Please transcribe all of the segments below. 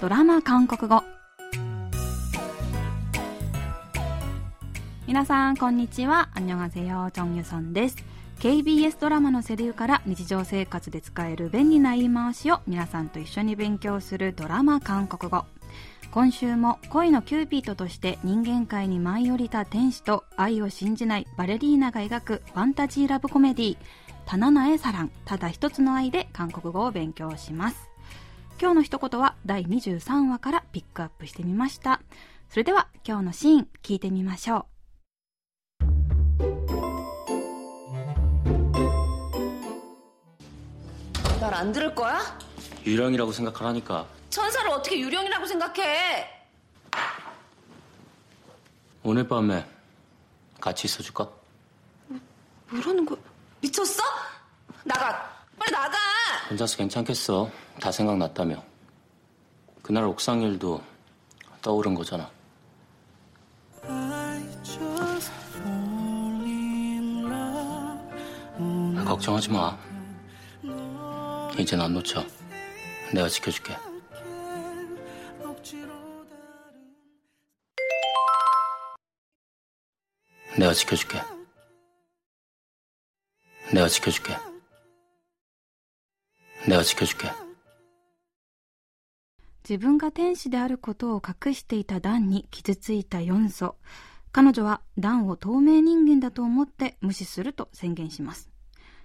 ドラマ韓国語。皆さんこんにちは。안녕하세요 チョンユソンです KBS ドラマのセリフから日常生活で使える便利な言い回しを皆さんと一緒に勉強するドラマ韓国語。今週も恋のキューピッドとして人間界に舞い降りた天使と愛を信じないバレリーナが描くファンタジーラブコメディー「단 하나의 사랑。ただ一つの愛」で韓国語を勉強します。今日の一言は第23話からピックアップしてみましたそれでは今日のシーン聞いてみましょう날 안 들을 거야? 유령이라고 생각하라니까 천사를 어떻게 유령이라고 생각해? 오늘 밤에 같이 있어줄까? 뭐라는 거야? 미쳤어? 나가! 나가! 혼자서 괜찮겠어. 다 생각났다며. 그날 옥상 일도 떠오른 거잖아. 걱정하지 마. 이젠 안 놓쳐. 내가 지켜줄게. 내가 지켜줄게. 내가 지켜줄게 내가 지켜줄게 自分が天使であることを隠していたダンに傷ついたヨンソ彼女はダンを透明人間だと思って無視すると宣言します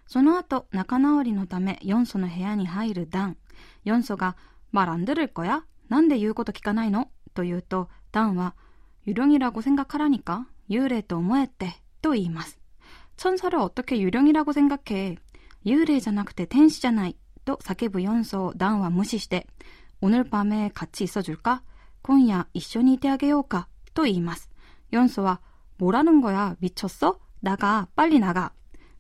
その後仲直りのためヨンソの部屋に入るダンヨンソが「말안들을거야なんで言うこと聞かないの?」と言うとダンは「유령이라고생각하라니까幽霊と思えって」と言います천사를어떻게유령이라고생각해幽霊じゃなくて天使じゃない と叫ぶヨンソをダンは無視して오늘밤에같이있어줄까今夜一緒にいてあげようかと言います。ヨンソは、뭐라는거야미쳤어나가빨리나가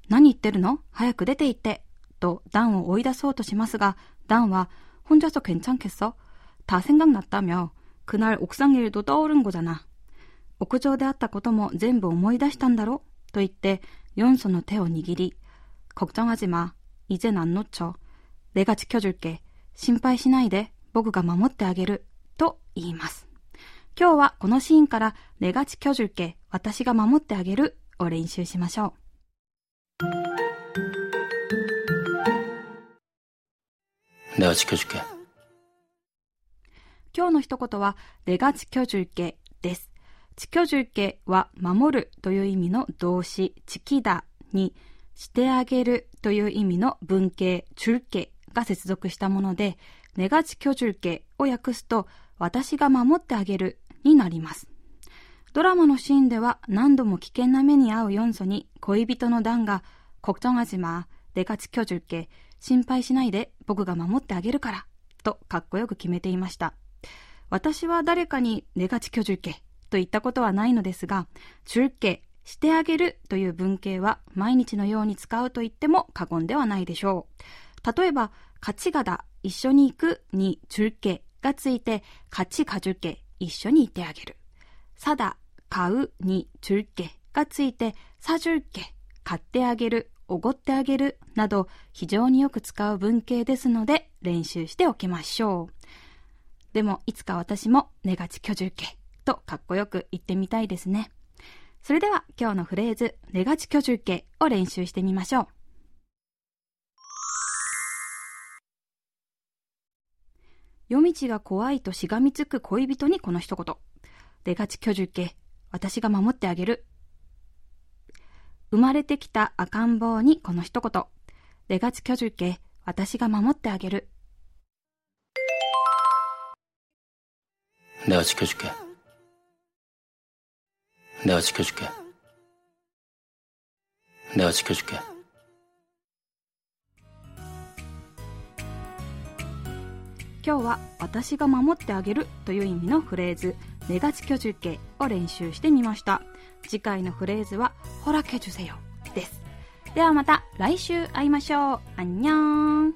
何言ってるの早く出て行ってとダンを追い出そうとしますが、ダンは、혼자서괜찮겠어다생각났다며그날옥상일도떠오른거잖아屋上であったことも全部思い出したんだろと言って、ヨンソの手を握り、걱정하지마이젠안놓쳐 내가지켜줄게心配しないで僕が守ってあげると言います。今日はこのシーンから내가지켜줄게私が守ってあげるを練習しましょう。 내가 지켜줄게 今日の一言は、내가지켜줄게です。지켜줄게は、守るという意味の動詞、チキだに、してあげるという意味の文型、줄게 が接続したもので、내가지켜줄게を訳すと、私が守ってあげるになります。ドラマのシーンでは何度も危険な目に遭うヨンソに恋人のダンが、걱정하지마내가지켜줄게心配しないで僕が守ってあげるからとかっこよく決めていました。私は誰かに내가지켜줄게と言ったことはないのですが、줄게してあげるという文型は毎日のように使うと言っても過言ではないでしょう。 例えば、勝ちがだ、一緒に行くに中継がついて、勝ちが中け、一緒に行ってあげる。さだ、買うに中継がついて、さ中継、買ってあげる、おごってあげるなど、非常によく使う文型ですので、練習しておきましょう。でも、いつか私も、ねがち居住けとかっこよく言ってみたいですね。それでは今日のフレーズ、ネガチ居住けを練習してみましょう。夜道が怖いとしがみつく恋人にこの一言。出がち巨樹け、私が守ってあげる。生まれてきた赤ん坊にこの一言。出がち巨樹け、私が守ってあげる。出がち巨樹け。出がち巨樹け。出がち巨樹け。今日は私が守ってあげるという意味のフレーズ、目立ち居住形を練習してみました。次回のフレーズは、ほらけじゅせよです。ではまた来週会いましょう。あんにゃーん。